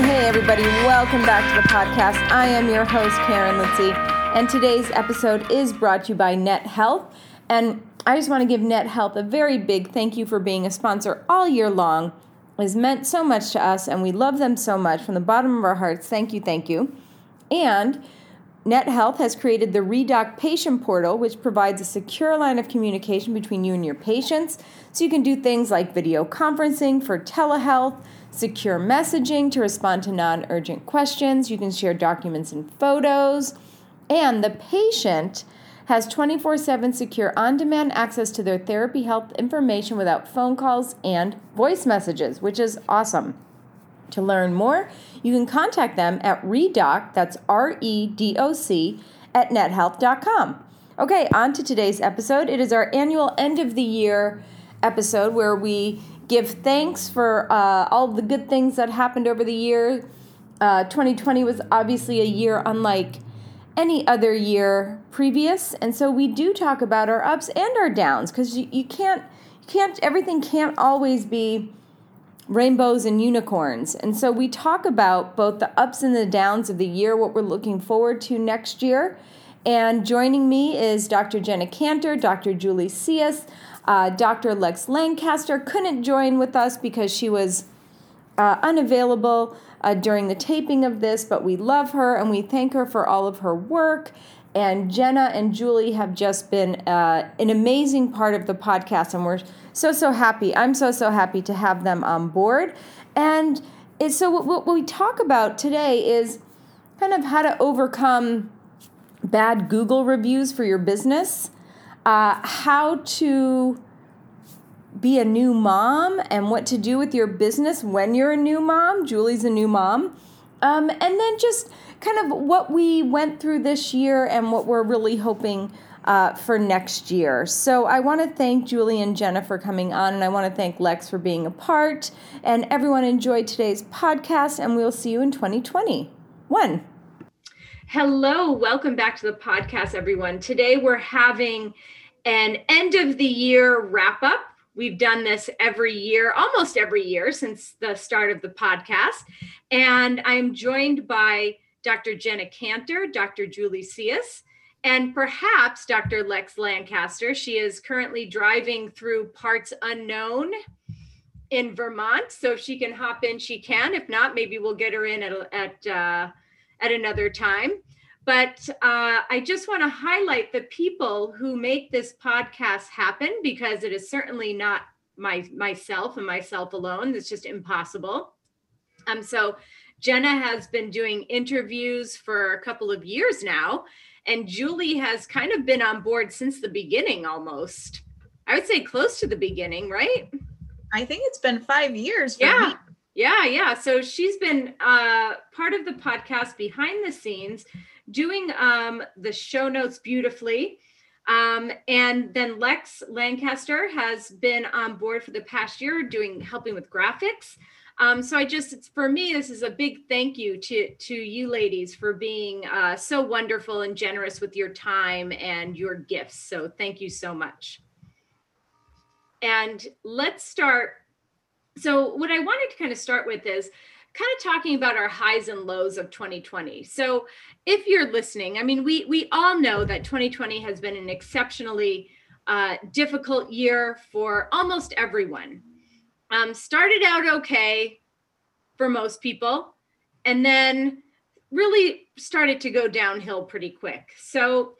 Hey, everybody, welcome back to the podcast. I am your host, Karen Litzy, and today's episode is brought to you by Net Health. And I just want to give Net Health a very big thank you for being a sponsor all year long. It has meant so much to us, and we love them so much from the bottom of our hearts. Thank you, thank you. And Net Health has created the Redoc Patient Portal, which provides a secure line of communication between you and your patients. So you can do things like video conferencing for telehealth, secure messaging to respond to non urgent questions. You can share documents and photos. And the patient has 24 7 secure on demand access to their therapy health information without phone calls and voice messages, which is awesome. To learn more, you can contact them at redoc, that's R E D O C, at nethealth.com. Okay, on to today's episode. It is our annual end of the year episode where we give thanks for uh, all the good things that happened over the year. Uh, 2020 was obviously a year unlike any other year previous, and so we do talk about our ups and our downs because you, you can't you can't everything can't always be rainbows and unicorns. And so we talk about both the ups and the downs of the year, what we're looking forward to next year. And joining me is Dr. Jenna Kantor, Dr. Julie Sias, uh, Dr. Lex Lancaster couldn't join with us because she was uh, unavailable uh, during the taping of this, but we love her and we thank her for all of her work. And Jenna and Julie have just been uh, an amazing part of the podcast, and we're so, so happy. I'm so, so happy to have them on board. And so, what we talk about today is kind of how to overcome bad Google reviews for your business, uh, how to be a new mom and what to do with your business when you're a new mom. Julie's a new mom. Um, and then just kind of what we went through this year and what we're really hoping uh, for next year. So I want to thank Julie and Jenna for coming on, and I want to thank Lex for being a part. And everyone enjoyed today's podcast, and we'll see you in 2021. Hello, welcome back to the podcast, everyone. Today we're having an end of the year wrap up We've done this every year, almost every year since the start of the podcast. And I'm joined by Dr. Jenna Kantor, Dr. Julie Sias, and perhaps Dr. Lex Lancaster. She is currently driving through parts unknown in Vermont. So if she can hop in, she can. If not, maybe we'll get her in at, at, uh, at another time. But uh, I just want to highlight the people who make this podcast happen because it is certainly not my myself and myself alone. It's just impossible. Um, so Jenna has been doing interviews for a couple of years now, and Julie has kind of been on board since the beginning almost. I would say close to the beginning, right? I think it's been five years. yeah. Me. Yeah, yeah. So she's been uh, part of the podcast behind the scenes doing um, the show notes beautifully. Um, and then Lex Lancaster has been on board for the past year doing helping with graphics. Um, so I just, for me, this is a big thank you to to you ladies for being uh, so wonderful and generous with your time and your gifts. So thank you so much. And let's start. So what I wanted to kind of start with is kind of talking about our highs and lows of 2020. So if you're listening, I mean, we we all know that 2020 has been an exceptionally uh, difficult year for almost everyone. Um, started out okay for most people, and then really started to go downhill pretty quick. So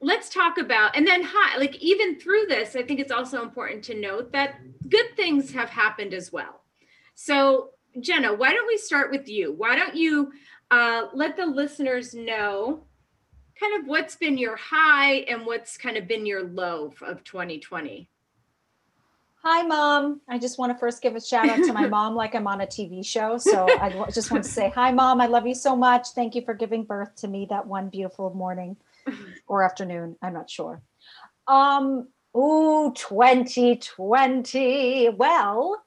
let's talk about and then high like even through this i think it's also important to note that good things have happened as well so Jenna, why don't we start with you? Why don't you uh, let the listeners know kind of what's been your high and what's kind of been your low of 2020? Hi, mom. I just want to first give a shout out to my mom, like I'm on a TV show. So I just want to say, Hi, mom. I love you so much. Thank you for giving birth to me that one beautiful morning or afternoon. I'm not sure. Um, ooh, 2020. Well,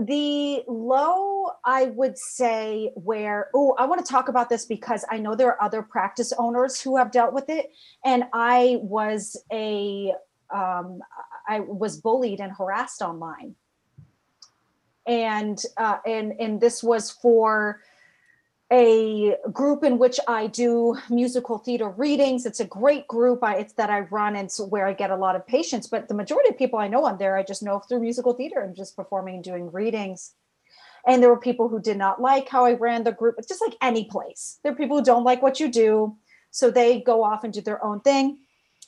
the low, I would say, where, oh, I want to talk about this because I know there are other practice owners who have dealt with it. And I was a, um, I was bullied and harassed online. And uh, and and this was for a group in which I do musical theater readings. It's a great group I, it's that I run and it's where I get a lot of patients. But the majority of people I know on there, I just know through musical theater and just performing and doing readings. And there were people who did not like how I ran the group. Just like any place. There are people who don't like what you do. So they go off and do their own thing.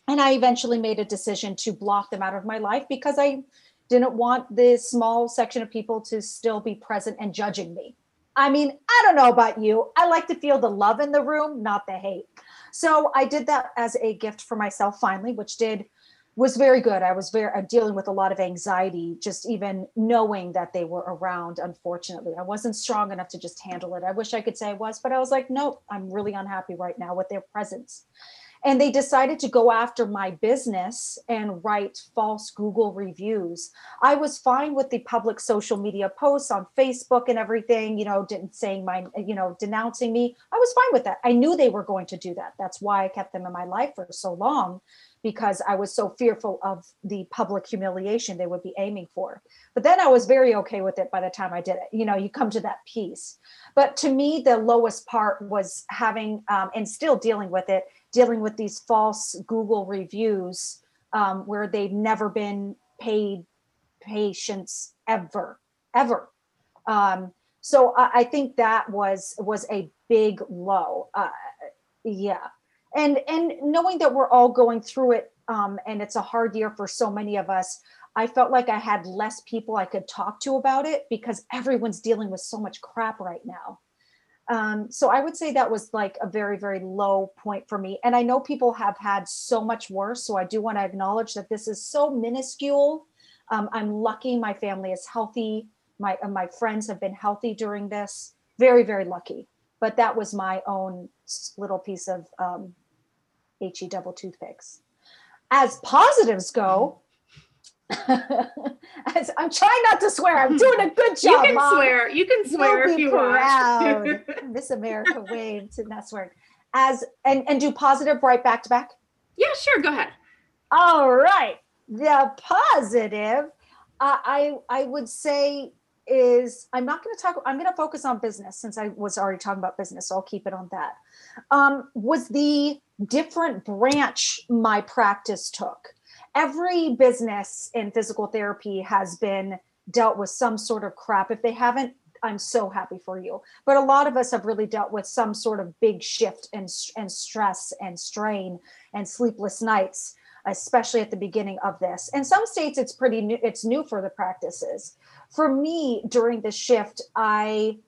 And I eventually made a decision to block them out of my life because I didn't want this small section of people to still be present and judging me. I mean, I don't know about you. I like to feel the love in the room, not the hate. So I did that as a gift for myself finally, which did was very good. I was very I'm dealing with a lot of anxiety, just even knowing that they were around. Unfortunately, I wasn't strong enough to just handle it. I wish I could say I was, but I was like, nope, I'm really unhappy right now with their presence and they decided to go after my business and write false Google reviews. I was fine with the public social media posts on Facebook and everything, you know, didn't saying my, you know, denouncing me. I was fine with that. I knew they were going to do that. That's why I kept them in my life for so long because I was so fearful of the public humiliation they would be aiming for. But then I was very okay with it by the time I did it. You know, you come to that piece. But to me, the lowest part was having um, and still dealing with it dealing with these false Google reviews um, where they've never been paid patients ever, ever. Um, so I, I, think that was was a big low. Uh, yeah, and and knowing that we're all going through it, um, and it's a hard year for so many of us. I felt like I had less people I could talk to about it because everyone's dealing with so much crap right now. Um, so I would say that was like a very, very low point for me. And I know people have had so much worse. So I do want to acknowledge that this is so minuscule. Um, I'm lucky my family is healthy. My, uh, my friends have been healthy during this. Very, very lucky. But that was my own little piece of um, HE double toothpicks. As positives go, I'm trying not to swear. I'm doing a good job. You can Mom. swear. You can swear You'll if you proud. want. Miss America wave to not swearing. As and and do positive right back to back. yeah, sure. Go ahead. All right. The positive, uh, I I would say is I'm not going to talk. I'm going to focus on business since I was already talking about business. So I'll keep it on that. Um, was the different branch my practice took every business in physical therapy has been dealt with some sort of crap. If they haven't, I'm so happy for you. But a lot of us have really dealt with some sort of big shift and, and stress and strain and sleepless nights, especially at the beginning of this. And some states it's pretty new, it's new for the practices. For me, during this shift, I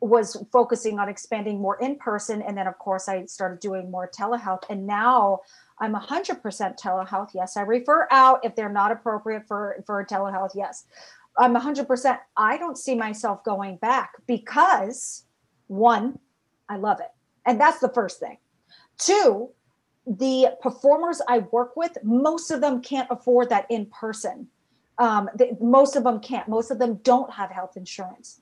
was focusing on expanding more in person. And then, of course, I started doing more telehealth. And now I'm 100% telehealth. Yes, I refer out if they're not appropriate for, for telehealth. Yes, I'm 100%. I don't see myself going back because one, I love it. And that's the first thing. Two, the performers I work with, most of them can't afford that in person. Um, they, most of them can't. Most of them don't have health insurance.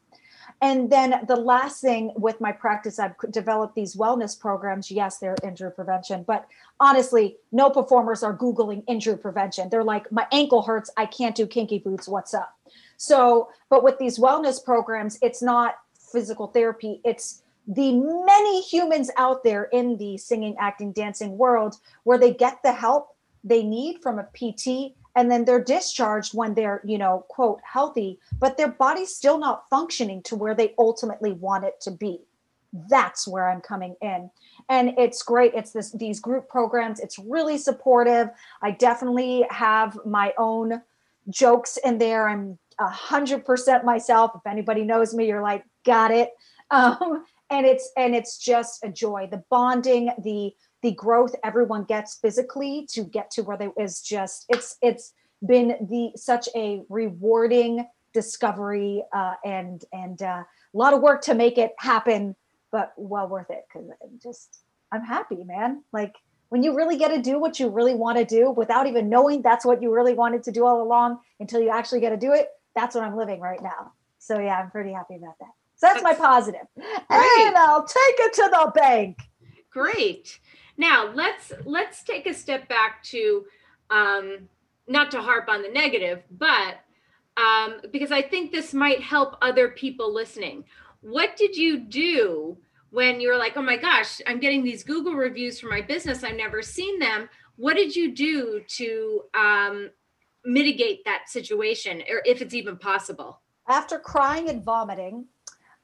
And then the last thing with my practice, I've developed these wellness programs. Yes, they're injury prevention, but honestly, no performers are Googling injury prevention. They're like, my ankle hurts. I can't do kinky boots. What's up? So, but with these wellness programs, it's not physical therapy. It's the many humans out there in the singing, acting, dancing world where they get the help they need from a PT and then they're discharged when they're you know quote healthy but their body's still not functioning to where they ultimately want it to be. That's where i'm coming in. And it's great. It's this these group programs. It's really supportive. I definitely have my own jokes in there. I'm a hundred percent myself. If anybody knows me you're like got it. Um, and it's and it's just a joy. The bonding the the growth everyone gets physically to get to where they is just it's it's been the such a rewarding discovery uh, and and uh, a lot of work to make it happen, but well worth it because I'm just I'm happy, man. Like when you really get to do what you really want to do without even knowing that's what you really wanted to do all along until you actually get to do it. That's what I'm living right now. So yeah, I'm pretty happy about that. So that's, that's my positive. And I'll take it to the bank. Great. Now let's let's take a step back to um, not to harp on the negative, but um, because I think this might help other people listening. What did you do when you're like, oh my gosh, I'm getting these Google reviews for my business. I've never seen them. What did you do to um, mitigate that situation, or if it's even possible? After crying and vomiting,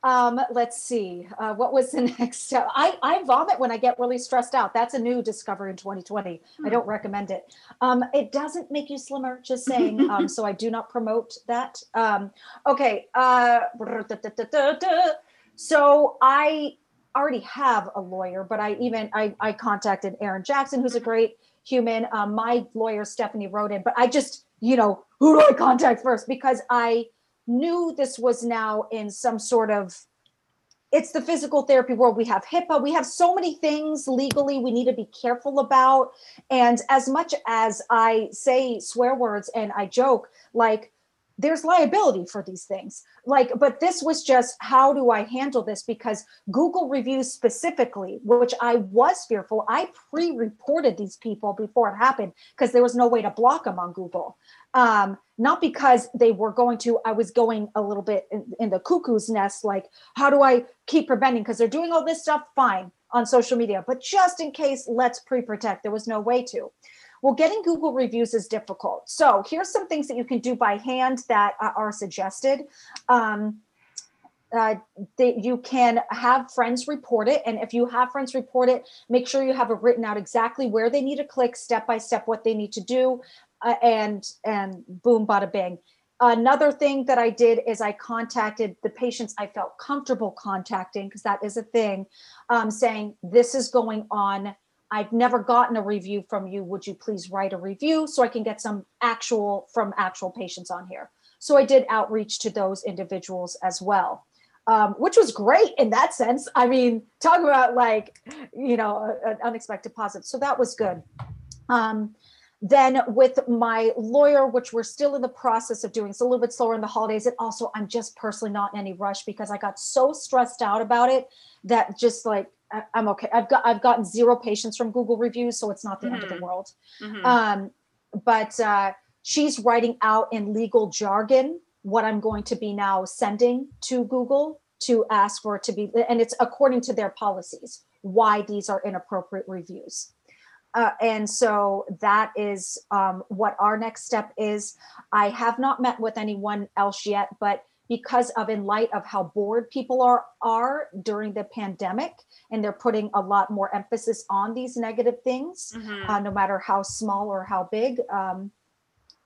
um, let's see. Uh, what was the next step? I, I vomit when I get really stressed out. That's a new discovery in 2020. Hmm. I don't recommend it. Um, it doesn't make you slimmer, just saying. Um, so I do not promote that. Um, okay. Uh, so I already have a lawyer, but I even I, I contacted Aaron Jackson, who's a great human. Um, my lawyer Stephanie wrote in, but I just you know who do I contact first because I knew this was now in some sort of it's the physical therapy world. We have HIPAA. We have so many things legally we need to be careful about. And as much as I say swear words and I joke, like there's liability for these things. Like but this was just how do i handle this? Because google reviews specifically which i was fearful i pre-reported these people before it happened because there was no way to block them on google. Um, not because they were going to i was going a little bit in, in the cuckoo's nest like how do i keep preventing? Because they're doing all this stuff fine on social media but just in case let's pre-protect. There was no way to well, getting Google reviews is difficult. So here's some things that you can do by hand that are suggested. Um, uh, that you can have friends report it. And if you have friends report it, make sure you have it written out exactly where they need to click, step by step, what they need to do, uh, and and boom, bada bing. Another thing that I did is I contacted the patients I felt comfortable contacting because that is a thing, um, saying this is going on I've never gotten a review from you. Would you please write a review so I can get some actual from actual patients on here? So I did outreach to those individuals as well, um, which was great in that sense. I mean, talk about like, you know, an unexpected positive. So that was good. Um, then with my lawyer, which we're still in the process of doing, it's a little bit slower in the holidays. And also, I'm just personally not in any rush because I got so stressed out about it that just like I, am okay. I've got I've gotten zero patients from Google reviews, so it's not the mm-hmm. end of the mm-hmm. world. Mm-hmm. Um, but uh, she's writing out in legal jargon what I'm going to be now sending to Google to ask for it to be, and it's according to their policies why these are inappropriate reviews. Uh, and so that is um, what our next step is. I have not met with anyone else yet, but because of in light of how bored people are are during the pandemic and they're putting a lot more emphasis on these negative things mm-hmm. uh, no matter how small or how big um,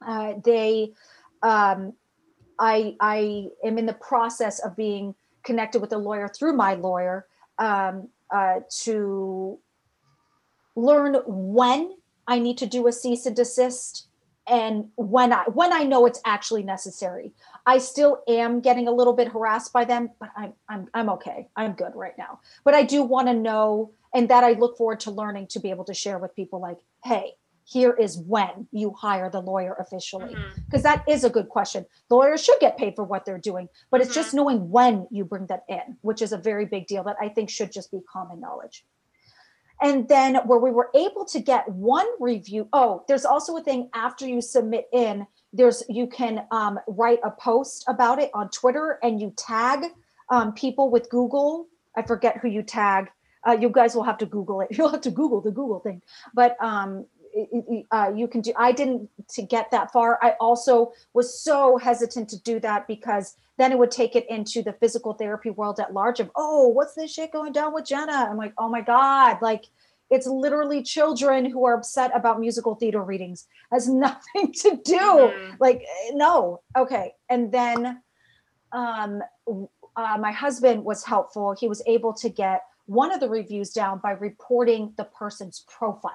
uh, they um, i i am in the process of being connected with a lawyer through my lawyer um, uh, to learn when i need to do a cease and desist and when i when i know it's actually necessary I still am getting a little bit harassed by them, but I'm I'm I'm okay. I'm good right now. But I do want to know, and that I look forward to learning to be able to share with people like, hey, here is when you hire the lawyer officially because mm-hmm. is a good question lawyers should get paid for what they're doing but it's mm-hmm. just knowing when you bring that in which is a very big deal that i think should just be common knowledge and then where we were able to get one review oh there's also a thing after you submit in there's you can um, write a post about it on twitter and you tag um, people with google. I forget who you tag. Uh, you guys will have to google it. You'll have to google the google thing. But um, uh, you can do i didn't to get that far. I also was so hesitant to do that because then it would take it into the physical therapy world at large of oh what's this shit going down with jenna i'm like oh my god like it's literally children who are upset about musical theater readings. Has nothing to do. Mm-hmm. Like, no. Okay. And then um, uh, my husband was helpful. He was able to get one of the reviews down by reporting the person's profile.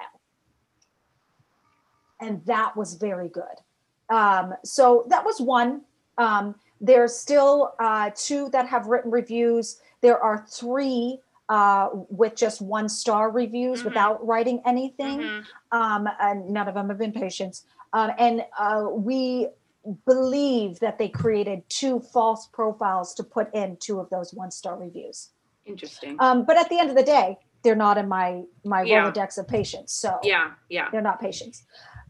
And that was very good Um, so that was one. Um, there's still uh, two that have written reviews. There are three uh, with just one star reviews Mhm. without writing anything. Mhm. Um, and none of them have been patients. Um, and uh, we believe that they created two false profiles to put in two of those one star reviews. Interesting. Um, but at the end of the day, they're not in my my Yeah. Rolodex of patients. So yeah, yeah. they're not patients.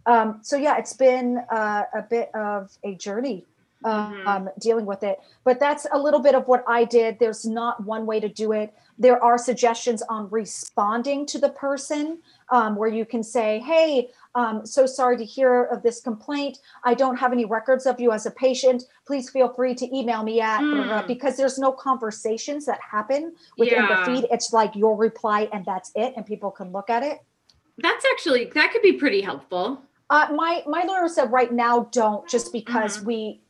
Um, so yeah, it's been uh, a bit of a journey um, Mhm. um, dealing with it. But that's a little bit of what I did. There's not one way to do it. There are suggestions on responding to the person um, where you can say, "Hey, um, so sorry to hear of this complaint. I don't have any records of you as a patient. Please feel free to email me at blah, blah, blah," Mm. because there's no conversations that happen within Yeah. the feed. It's like your reply and that's it, and people can look at it. That's actually that could be pretty helpful. Uh, my my lawyer said right now don't just because Mm-hmm. we,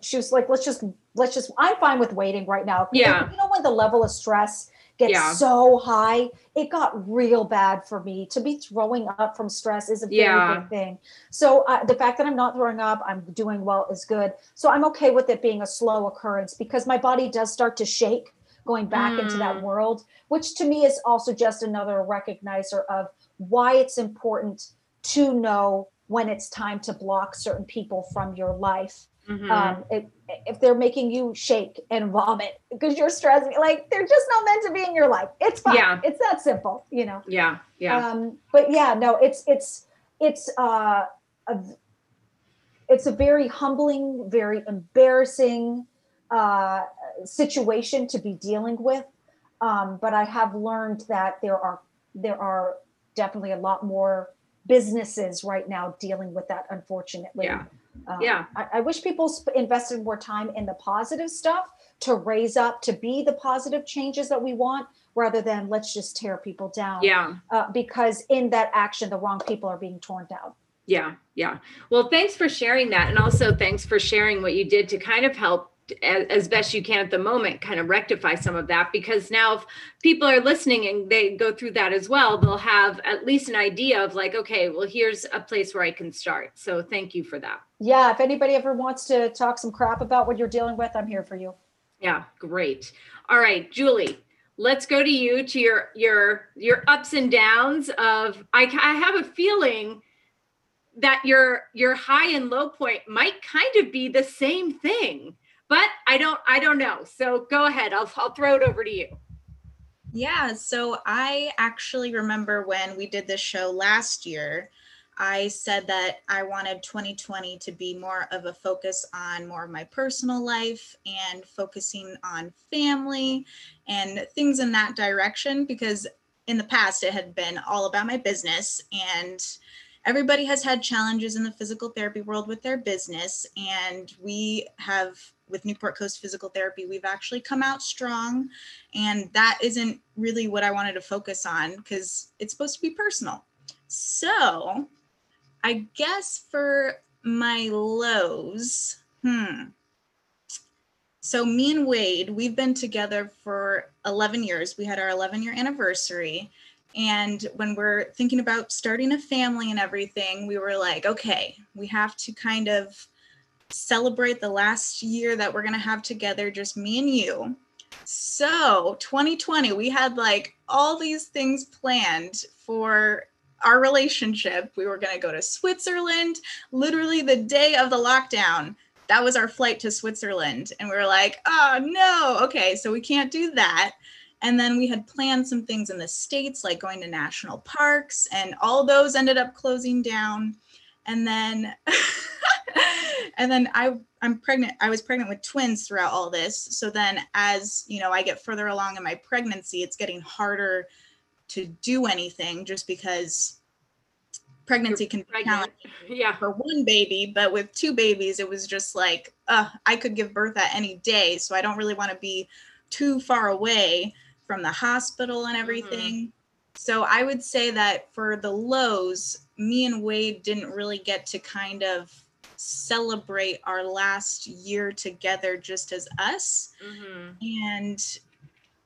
she was like let's just let's just I'm fine with waiting right now Yeah. You know when the level of stress gets Yeah. so high, it got real bad for me. To be throwing up from stress is a very Yeah. big thing. So uh, the fact that I'm not throwing up, I'm doing well is good. So I'm okay with it being a slow occurrence because my body does start to shake going back into that Mm. world, which to me is also just another recognizer of why it's important to know when it's time to block certain people from your life. Mhm. Um, if, if they're making you shake and vomit because you're stressing, like they're just not meant to be in your life. It's fine. Yeah. It's that simple, you know. yeah, yeah. Um, but yeah, no, it's it's it's uh, a it's a very humbling, very embarrassing uh, situation to be dealing with. Um, but I have learned that there are there are definitely a lot more businesses right now dealing with that. Unfortunately, Yeah. Um, Yeah. I, I wish people sp- invested more time in the positive stuff to raise up to be the positive changes that we want, rather than let's just tear people down yeah. uh, because in that action, the wrong people are being torn down. Yeah, yeah. Well, thanks for sharing that. And also thanks for sharing what you did to kind of help as, as best you can at the moment, kind of rectify some of that. Because now, if people are listening and they go through that as well, they'll have at least an idea of like, okay, well, here's a place where I can start. So thank you for that. Yeah, if anybody ever wants to talk some crap about what you're dealing with, I'm here for you. Yeah, great. All right, Julie, let's go to you to your your your ups and downs of I, I have a feeling that your your high and low point might kind of be the same thing, but I don't I don't know. So go ahead. I'll I'll throw it over to you. Yeah, so I actually remember when we did this show last year, I said that I wanted 2020 to be more of a focus on more of my personal life and focusing on family and things in that direction because in the past it had been all about my business and everybody has had challenges in the physical therapy world with their business and we have with Newport Coast Physical Therapy we've actually come out strong and that isn't really what I wanted to focus on because it's supposed to be personal. So, I guess for my lows, hmm. So, me and Wade, we've been together for 11 years. We had our 11 year anniversary. And when we're thinking about starting a family and everything, we were like, okay, we have to kind of celebrate the last year that we're going to have together, just me and you. So, 2020, we had like all these things planned for our relationship. We were going to go to Switzerland literally the day of the lockdown. That was our flight to Switzerland. And we were like, oh no, okay, so we can't do that. And then we had planned some things in the States, like going to national parks, and all those ended up closing down. And then, and then I, I'm pregnant. I was pregnant with twins throughout all this. So then, as you know, I get further along in my pregnancy, it's getting harder to do anything just because pregnancy can be Pregnant. Yeah. for one baby, but with two babies, it was just like, uh, I could give birth at any day. So I don't really want to be too far away from the hospital and everything. So I would say that for the lows, me and Wade didn't really get to kind of celebrate our last year together just as us Mhm. and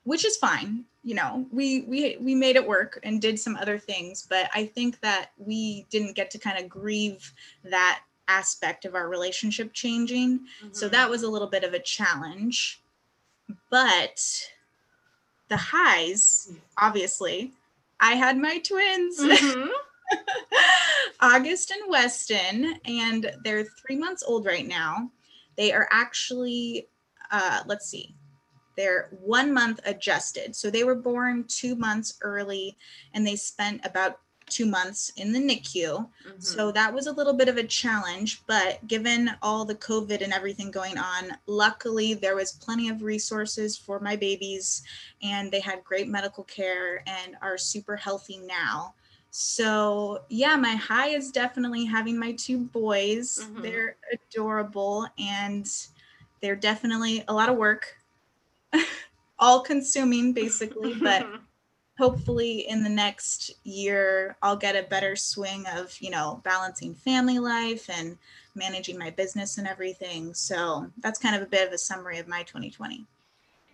which is fine you know we we we made it work and did some other things but i think that we didn't get to kind of grieve that aspect of our relationship changing. So Mhm. that was a little bit of a challenge. But the highs, obviously, I had my twins. Mhm. August and Weston, and they're three months old right now. They are actually, uh, let's see, they're one month adjusted. So they were born two months early and they spent about two months in the NICU. Mhm. So that was a little bit of a challenge, but given all the COVID and everything going on, luckily there was plenty of resources for my babies and they had great medical care and are super healthy now. So, yeah, my high is definitely having my two boys. Mhm. They're adorable and they're definitely a lot of work, all consuming basically, but hopefully in the next year i'll get a better swing of you know balancing family life and managing my business and everything. So that's kind of a bit of a summary of my 2020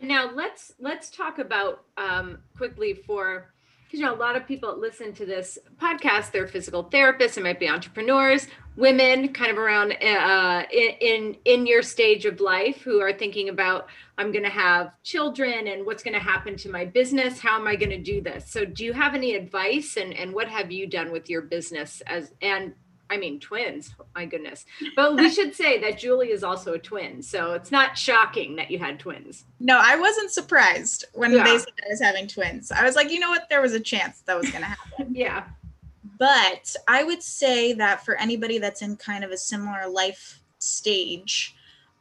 Now let's let's talk about um, quickly for because you know a lot of people listen to this podcast they're physical therapists it might be entrepreneurs women kind of around uh, in, in in your stage of life who are thinking about i'm going to have children and what's going to happen to my business? How am i going to do this? So do you have any advice and and what have you done with your business as and I mean, twins. Oh my goodness. But we should say that Julie is also a twin. So it's not shocking that you had twins. no i wasn't surprised when Yeah. they said i was having twins i was like you know what there was a chance that was going to happen Yeah. but I would say that for anybody that's in kind of a similar life stage,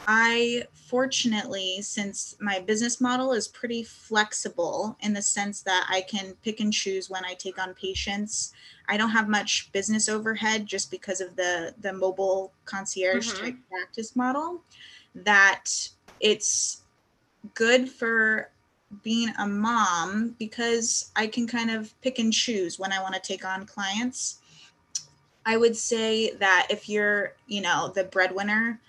I fortunately, since my business model is pretty flexible in the sense that I can pick and choose when I take on patients. I don't have much business overhead just because of the the mobile concierge Mhm. type practice model. That it's good for being a mom because I can kind of pick and choose when I want to take on clients. I would say that if you're, you know, the breadwinner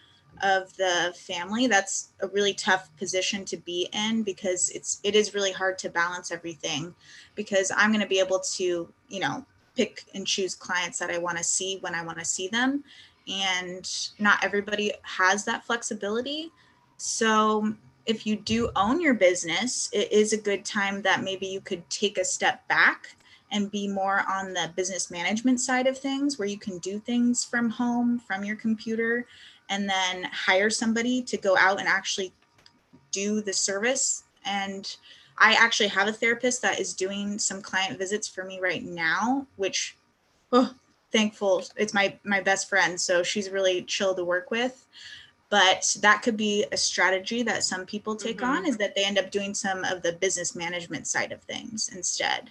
of the family, that's a really tough position to be in because it's it is really hard to balance everything because I'm going to be able to, you know, pick and choose clients that I want to see when I want to see them and not everybody has that flexibility. So if you do own your business, it is a good time that maybe you could take a step back and be more on the business management side of things where you can do things from home, from your computer, and then hire somebody to go out and actually do the service. And I actually have a therapist that is doing some client visits for me right now, which oh thankful it's my my best friend so she's really chill to work with but that could be a strategy that some people take Mhm. on is that they end up doing some of the business management side of things instead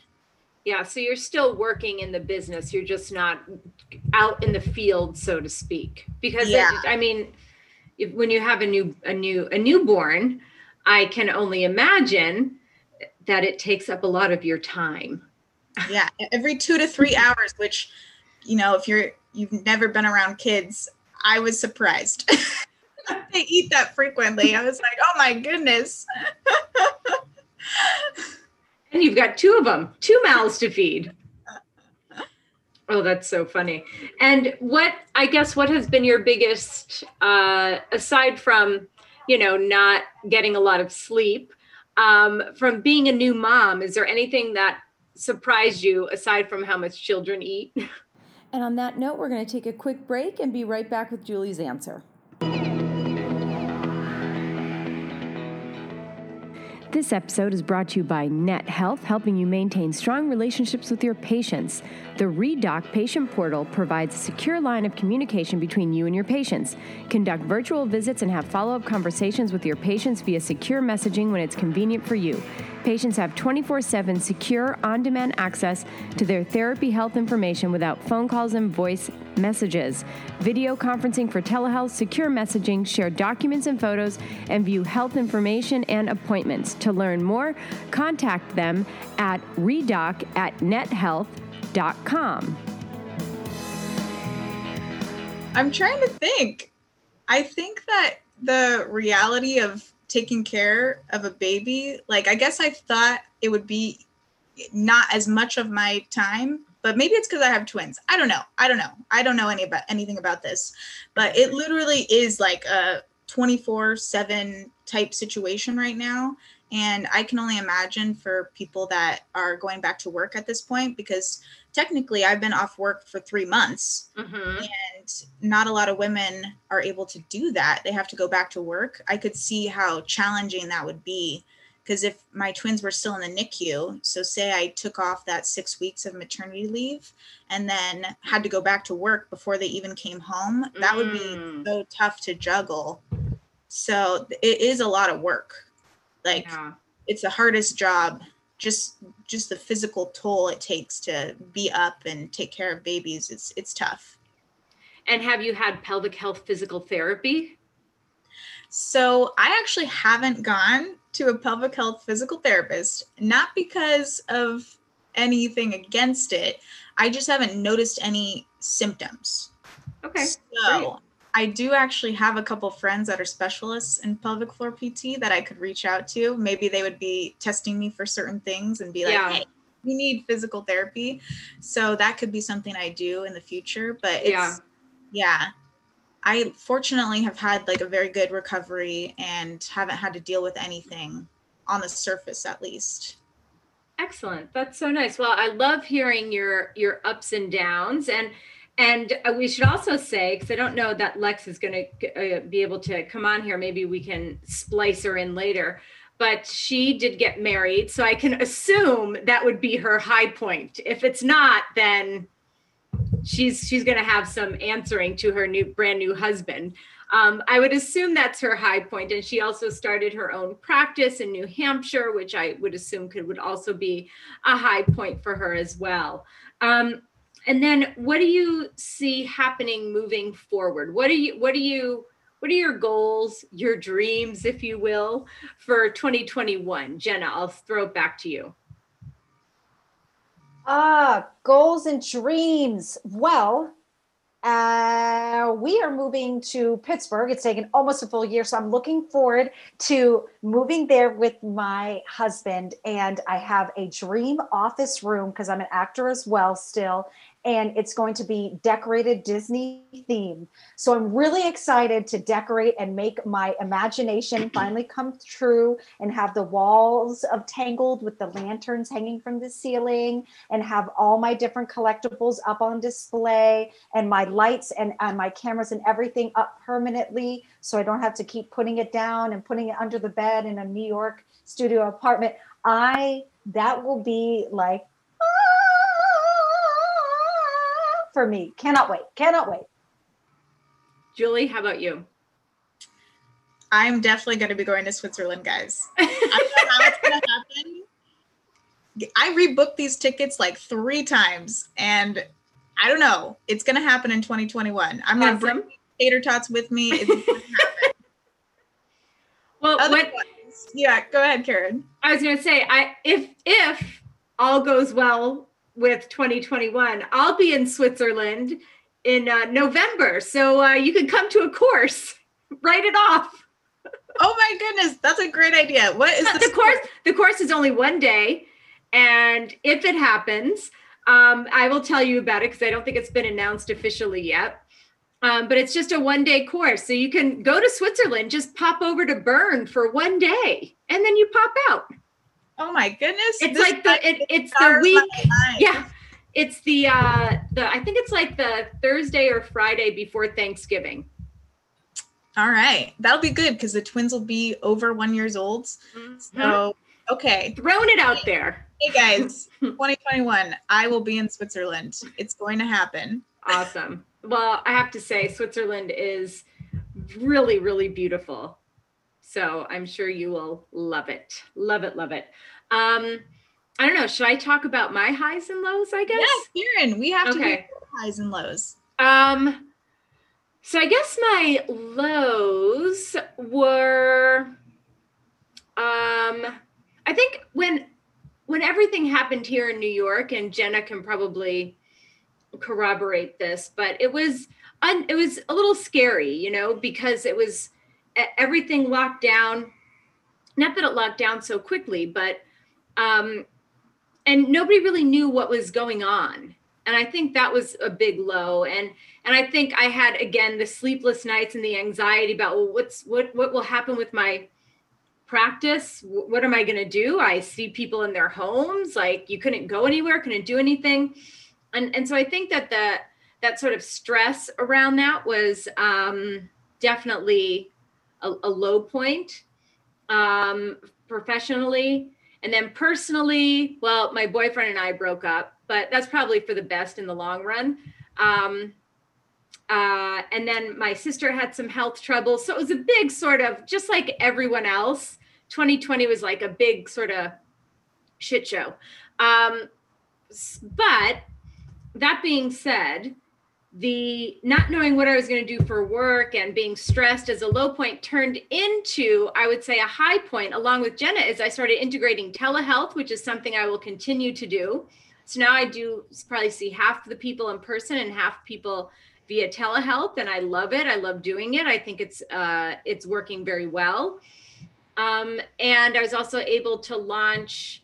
Yeah. So you're still working in the business. You're just not out in the field, so to speak. Because it- I mean, if, when you have a new a new a newborn, I can only imagine that it takes up a lot of your time. yeah every two to three hours which you know if you're you've never been around kids i was surprised they eat that frequently i was like oh my goodness And you've got two of them, two mouths to feed. Oh, that's so funny. And what I guess what has been your biggest uh aside from, you know, not getting a lot of sleep, um from being a new mom, is there anything that surprised you aside from how much children eat? And on that note, we're going to take a quick break and be right back with Julie's answer. This episode is brought to you by Net Health, helping you maintain strong relationships with your patients. The ReDoc patient portal provides a secure line of communication between you and your patients. Conduct virtual visits and have follow up conversations with your patients via secure messaging when it's convenient for you. Patients have 24 7 secure, on demand access to their therapy health information without phone calls and voice messages. Video conferencing for telehealth, secure messaging, share documents and photos, and view health information and appointments. To learn more, contact them at redoc at nethealth.com. i'm trying to think i think that the reality of taking care of a baby like i guess i thought it would be not as much of my time but maybe it's because I have twins. I don't know. I don't know. I don't know any about anything about this, but it literally is like a 24 7 type situation right now. And I can only imagine for people that are going back to work at this point because technically I've been off work for three months Mhm. and not a lot of women are able to do that. They have to go back to work. I could see how challenging that would be because if my twins were still in the NICU, so say I took off that six weeks of maternity leave and then had to go back to work before they even came home, that would be Mm. so tough to juggle. So it is a lot of work. Like Yeah. it's the hardest job just just the physical toll it takes to be up and take care of babies it's it's tough And have you had pelvic health physical therapy? so i actually haven't gone to a pelvic health physical therapist not because of anything against it i just haven't noticed any symptoms Okay. so great. I do actually have a couple friends that are specialists in pelvic floor PT that I could reach out to. Maybe they would be testing me for certain things and be like, Yeah. hey, you need physical therapy. So that could be something I do in the future. But it's, Yeah. yeah. I fortunately have had like a very good recovery and haven't had to deal with anything on the surface at least. Excellent. That's so nice. Well, I love hearing your your ups and downs and and uh, we should also say because I don't know that Lex is going to uh, be able to come on here. Maybe we can splice her in later. But she did get married, so I can assume that would be her high point. If it's not, then she's she's going to have some answering to her new brand new husband. Um, I would assume that's her high point, and she also started her own practice in New Hampshire, which I would assume could would also be a high point for her as well. Um, and then, what do you see happening moving forward? What are you what do you what are your goals, your dreams, if you will, for 2021? Jenna, I'll throw it back to you. Ah, goals and dreams. Well, uh, we are moving to Pittsburgh. It's taken almost a full year, so I'm looking forward to moving there with my husband. And I have a dream office room because I'm an actor as well, still. And it's going to be decorated Disney theme. So I'm really excited to decorate and make my imagination finally come true and have the walls of Tangled with the lanterns hanging from the ceiling and have all my different collectibles up on display and my lights and, and my cameras and everything up permanently so I don't have to keep putting it down and putting it under the bed in a New York studio apartment. I that will be like for me. Cannot wait. Cannot wait. Julie, how about you? I'm definitely going to be going to Switzerland, guys. I don't know how it's going to happen. I rebooked these tickets like three times, and I don't know. It's going to happen in 2021. I'm going to bring Awesome. tater tots with me. It's going to happen. Well, what yeah, go ahead, Karen. I was going to say, I if if all goes well with 2021, I'll be in Switzerland in uh, November, so uh, you can come to a course. Write it off. Oh my goodness, that's a great idea. What is the, the course? The course is only one day, and if it happens, um, I will tell you about it because I don't think it's been announced officially yet. Um, but it's just a one day course, so you can go to Switzerland, just pop over to Bern for one day, and then you pop out. Oh my goodness. It's like the it, it's the week. Yeah, it's the uh the I think it's like the Thursday or Friday before Thanksgiving. All right. That'll be good because the twins will be over one years old. So okay. Throwing it out there. Hey guys, 2021, I will be in Switzerland. It's going to happen. Awesome. Well, I have to say, Switzerland is really, really beautiful. So I'm sure you will love it. Love it, love it. Um, I don't know. Should I talk about my highs and lows? I guess. Yes, Karen, we have to Okay. do highs and lows. Um, so I guess my lows were, um, I think when when everything happened here in New York, and Jenna can probably corroborate this, but it was un, it was a little scary, you know, because it was everything locked down. Not that it locked down so quickly, but um, and nobody really knew what was going on and I think that was a big low. And and I think I had again the sleepless nights and the anxiety about well, what's what what will happen with my practice what am i going to do i see people in their homes like you couldn't go anywhere couldn't do anything and and so i think that the that sort of stress around that was um, definitely a, a, low point um, professionally. And then personally well my boyfriend and i broke up but that's probably for the best in the long run. Um, uh, and then my sister had some health trouble. So it was a big sort of just like everyone else 2020 was like a big sort of shit show. Um, but that being said, the not knowing what I was going to do for work and being stressed as a low point turned into, I would say, a high point along with Jenna as I started integrating telehealth, which is something I will continue to do. So now I do probably see half the people in person and half people via telehealth, and I love it. I love doing it. I think it's uh, it's working very well. Um, and I was also able to launch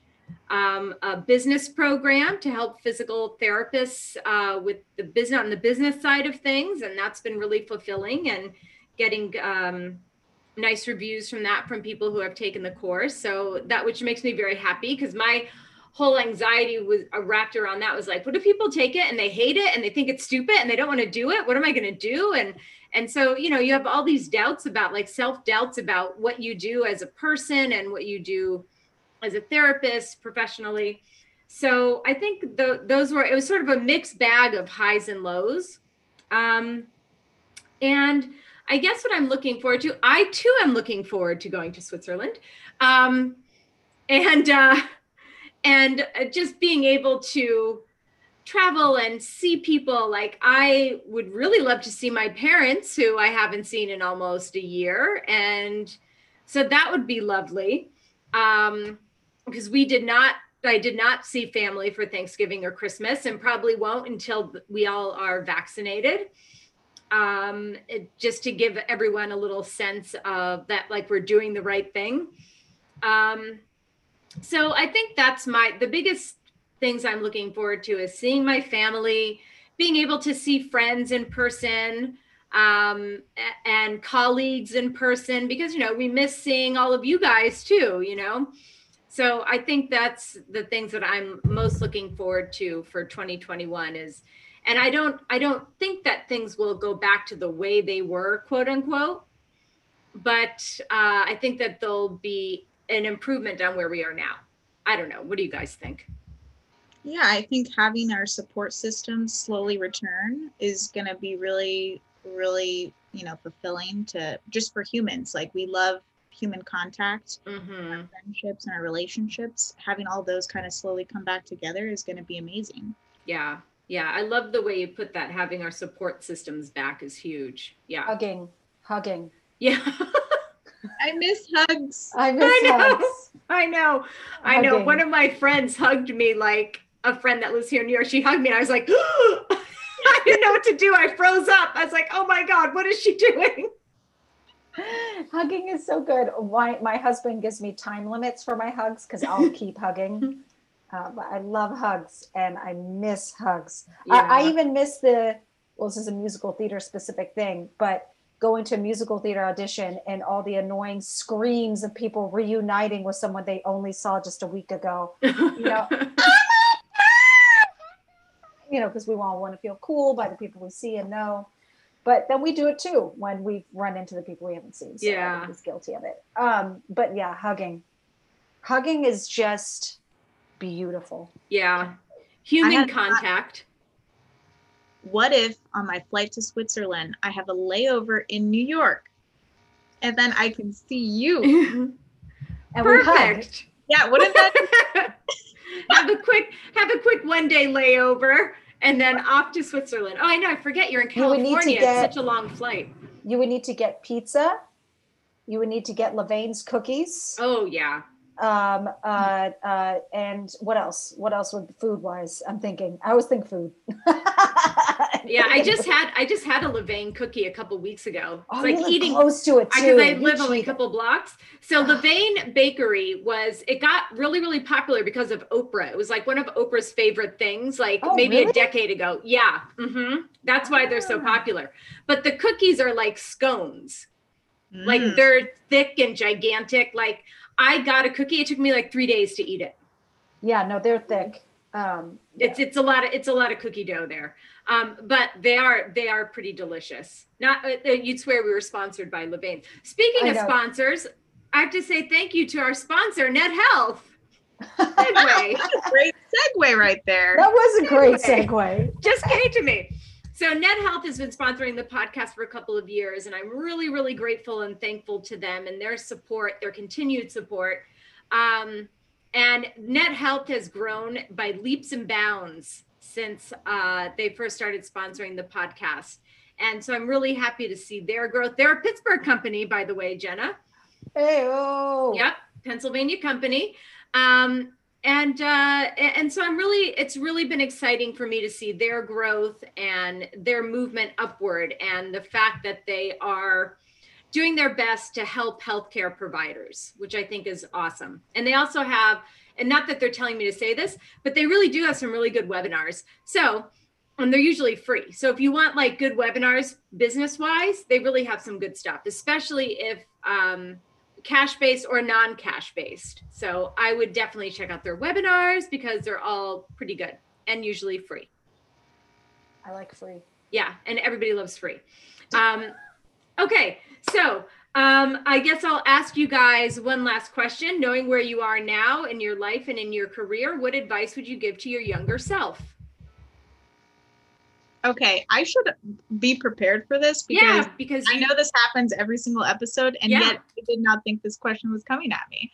um, a business program to help physical therapists uh, with the business on the business side of things, and that's been really fulfilling and getting um, nice reviews from that from people who have taken the course. So that which makes me very happy because my whole anxiety was uh, wrapped around that was like, what if people take it and they hate it and they think it's stupid and they don't want to do it? What am I going to do? And and so you know you have all these doubts about like self doubts about what you do as a person and what you do as a therapist professionally. So i think the, those were it was sort of a mixed bag of highs and lows. Um, and i guess what i'm looking forward to i too am looking forward to going to switzerland. Um, and uh, and just being able to travel and see people like i would really love to see my parents who i haven't seen in almost a year. And so that would be lovely. Um because we did not i did not see family for thanksgiving or christmas and probably won't until we all are vaccinated um it, just to give everyone a little sense of that like we're doing the right thing um so i think that's my the biggest things I'm looking forward to is seeing my family, being able to see friends in person um, and colleagues in person because, you know, we miss seeing all of you guys too, you know. So I think that's the things that I'm most looking forward to for 2021 is and I don't I don't think that things will go back to the way they were, quote unquote. But uh, I think that there'll be an improvement on where we are now. I don't know. What do you guys think? Yeah, I think having our support system slowly return is going to be really, really, you know, fulfilling to just for humans. Like we love human contact, mm-hmm. our friendships and our relationships. Having all those kind of slowly come back together is going to be amazing. Yeah. Yeah. I love the way you put that. Having our support systems back is huge. Yeah. Hugging, hugging. Yeah. I miss hugs. I miss I know. hugs. I know. I know. One of my friends hugged me like a friend that lives here in New York. She hugged me and I was like, I didn't know what to do. I froze up. I was like, oh my God, what is she doing? Hugging is so good. Why my husband gives me time limits for my hugs because I'll keep hugging. Uh, but I love hugs and I miss hugs. Yeah. I, I even miss the well, this is a musical theater specific thing, but going to a musical theater audition and all the annoying screams of people reuniting with someone they only saw just a week ago. You know, you know, because we all want to feel cool by the people we see and know. But then we do it too when we run into the people we haven't seen. So yeah, he's guilty of it. Um, but yeah, hugging, hugging is just beautiful. Yeah, human contact. What if on my flight to Switzerland I have a layover in New York, and then I can see you? and Perfect. Yeah, wouldn't that? have a quick have a quick one day layover and then off to Switzerland. Oh, I know. I forget you're in California. You get, it's such a long flight. You would need to get pizza. You would need to get Levain's cookies. Oh yeah. Um. Uh. Uh. And what else? What else would food wise? I'm thinking. I always think food. yeah, I just had I just had a Levain cookie a couple weeks ago. It's Oh, like you eating close to it too. because I You live only a couple blocks. So Levain Bakery was it got really really popular because of Oprah. It was like one of Oprah's favorite things, like Oh, maybe a decade ago. Yeah, hmm that's why they're so Ah. popular. But the cookies are like scones, like Mm. they're thick and gigantic. Like I got a cookie, it took me like three days to eat it. Yeah, no, they're thick. Um, It's it's a lot of it's a lot of cookie dough there, um, but they are they are pretty delicious. Not uh, uh, you'd swear we were sponsored by Levain. Speaking I of know. sponsors, I have to say thank you to our sponsor, Net Health. Segue Great segue right there. that was a great Segue. segue. just came to me. So Net Health has been sponsoring the podcast for a couple of years, and I'm really really grateful and thankful to them and their support, their continued support. Um, and Net Health has grown by leaps and bounds since uh, they first started sponsoring the podcast. And so I'm really happy to see their growth. They're a Pittsburgh company, by the way, Jenna. Hey, oh. Yep, Pennsylvania company. Um, and uh, and so I'm really, it's really been exciting for me to see their growth and their movement upward, and the fact that they are doing their best to help healthcare providers, which I think is awesome. And they also have, and not that they're telling me to say this, but they really do have some really good webinars. So, and they're usually free. So if you want like good webinars business wise, they really have some good stuff, especially if um, cash based or non cash based. So I would definitely check out their webinars because they're all pretty good and usually free. I like free. Yeah, and everybody loves free. Um, okay, so um, I guess I'll ask you guys one last question. Knowing where you are now in your life and in your career, what advice would you give to your younger self? Okay, I should be prepared for this because yeah, because I know this happens every single episode, and Yeah. yet I did not think this question was coming at me.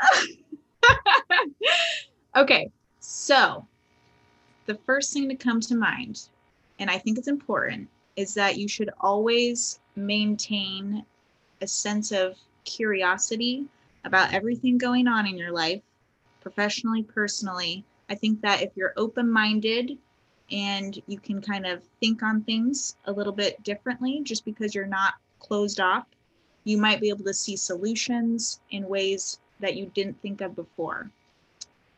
okay, so the first thing to come to mind, and I think it's important, is that you should always maintain a sense of curiosity about everything going on in your life, professionally, personally. I think that if you're open minded and you can kind of think on things a little bit differently just because you're not closed off you might be able to see solutions in ways that you didn't think of before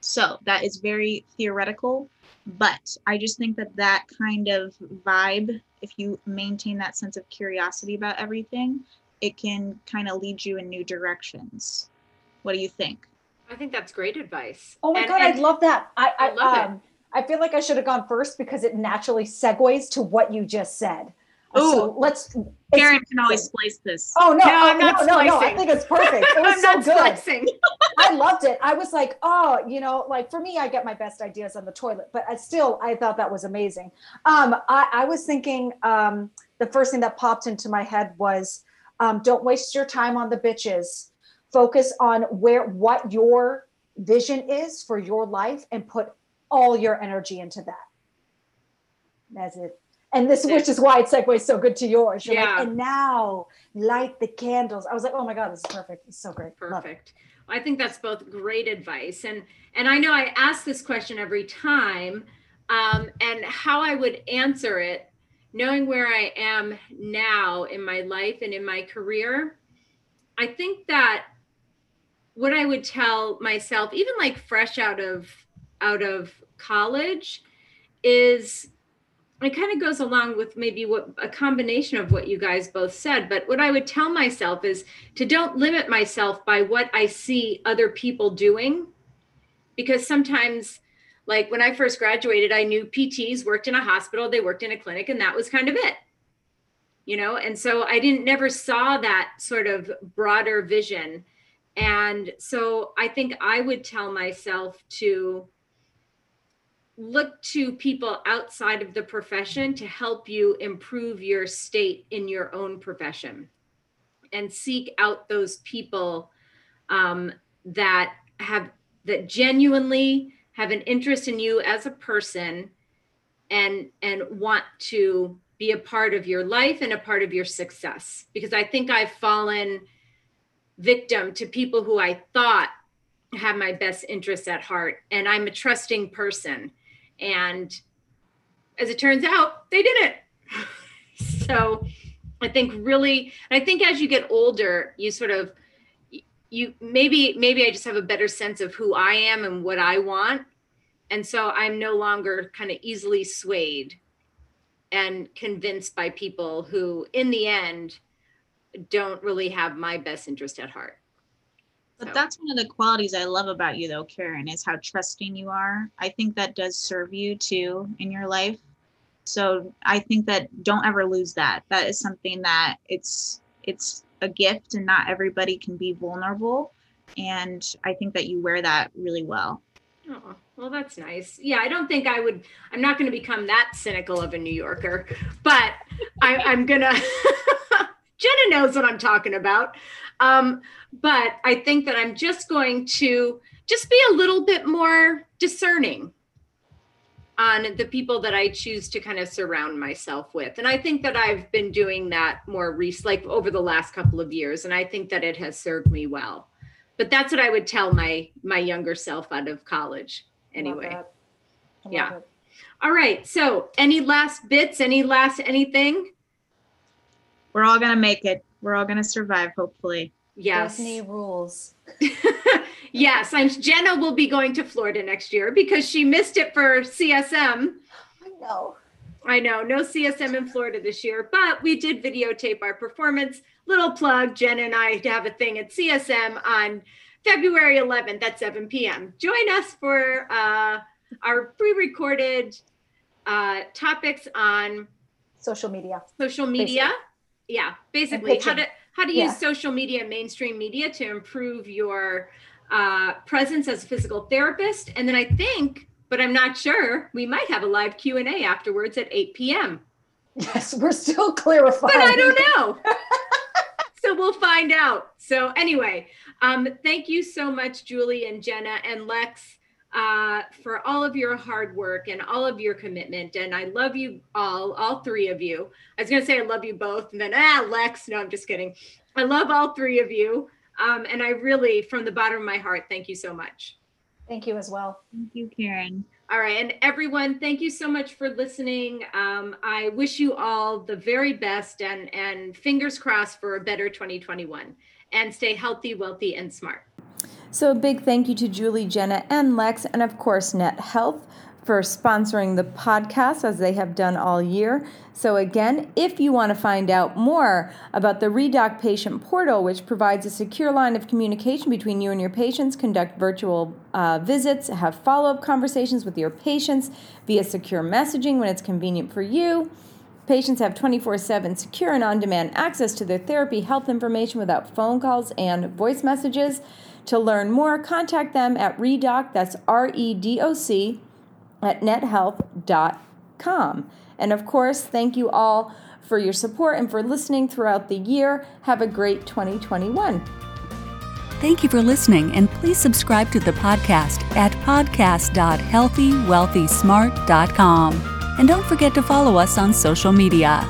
so that is very theoretical but i just think that that kind of vibe if you maintain that sense of curiosity about everything it can kind of lead you in new directions what do you think I think that's great advice. Oh my And- god, and- I love that. I I, I love it. um, I feel like I should have gone first because it naturally segues to what you just said. Ooh. So let's. karen can always splice this Oh no! No, oh, I'm not no, no, no! I think it's perfect. It was I'm so not good. splicing. I loved it. I was like, oh, you know, like for me, I get my best ideas on the toilet, but I still, I thought that was amazing. Um, I, I was thinking, um, the first thing that popped into my head was, um, don't waste your time on the bitches. Focus on where what your vision is for your life, and put all your energy into that. That's it. And this, which is why it segues so good to yours. You're Yeah. like, and now light the candles. I was like, oh my god, this is perfect. It's so great. Perfect. I think that's both great advice, and and I know I ask this question every time, um, and how I would answer it, knowing where I am now in my life and in my career, I think that what I would tell myself, even like fresh out of out of college, is it kind of goes along with maybe what a combination of what you guys both said. But what I would tell myself is to don't limit myself by what I see other people doing. Because sometimes, like when I first graduated, I knew PTs worked in a hospital, they worked in a clinic, and that was kind of it. You know, and so I didn't never saw that sort of broader vision. And so I think I would tell myself to look to people outside of the profession to help you improve your state in your own profession and seek out those people um, that have that genuinely have an interest in you as a person and and want to be a part of your life and a part of your success. Because i think i've fallen victim to people who i thought have my best interests at heart. And i'm a trusting person and as it turns out, they didn't. so I think really, I think as you get older, you sort of you maybe maybe I just have a better sense of who I am and what I want. And so I'm no longer kind of easily swayed and convinced by people who in the end don't really have my best interest at heart. But so. that's one of the qualities I love about you though, Karen, is how trusting you are. I think that does serve you too in your life. So I think that don't ever lose that. That is something that it's it's a gift and not everybody can be vulnerable. And I think that you wear that really well. Oh, well, that's nice. Yeah, I don't think I would, I'm not going to become that cynical of a New Yorker, but I, I'm going to, Jenna knows what I'm talking about. Um, but I think that I'm just going to just be a little bit more discerning on the people that I choose to kind of surround myself with. And I think that I've been doing that more recent, like over the last couple of years. And I think that it has served me well. But that's what I would tell my my younger self out of college anyway. Yeah. It. All right. So any last bits, any last anything? We're all gonna make it. We're all gonna survive, hopefully. Yes. Disney rules. yes, I'm Jenna will be going to Florida next year because she missed it for CSM. I know. I know, no CSM in Florida this year, but we did videotape our performance. Little plug, Jen and I have a thing at CSM on February 11th at 7 p.m. Join us for uh, our pre-recorded uh, topics on social media. Social media. Yeah, basically how to how to use yeah. social media and mainstream media to improve your uh, presence as a physical therapist. And then I think, but I'm not sure, we might have a live Q and A afterwards at 8 p.m. Yes, we're still clarifying. But I don't know. so we'll find out. So anyway, um, thank you so much, Julie and Jenna and Lex. Uh, for all of your hard work and all of your commitment. And I love you all, all three of you. I was going to say I love you both, and then, ah, Lex. No, I'm just kidding. I love all three of you. Um, and I really, from the bottom of my heart, thank you so much. Thank you as well. Thank you, Karen. All right. And everyone, thank you so much for listening. Um, I wish you all the very best and, and fingers crossed for a better 2021. And stay healthy, wealthy, and smart. So, a big thank you to Julie, Jenna, and Lex, and of course, Net Health for sponsoring the podcast as they have done all year. So, again, if you want to find out more about the Redoc Patient Portal, which provides a secure line of communication between you and your patients, conduct virtual uh, visits, have follow up conversations with your patients via secure messaging when it's convenient for you. Patients have 24 7 secure and on demand access to their therapy health information without phone calls and voice messages. To learn more, contact them at Redoc, that's R E D O C, at nethealth.com. And of course, thank you all for your support and for listening throughout the year. Have a great 2021. Thank you for listening, and please subscribe to the podcast at podcast.healthywealthysmart.com. And don't forget to follow us on social media.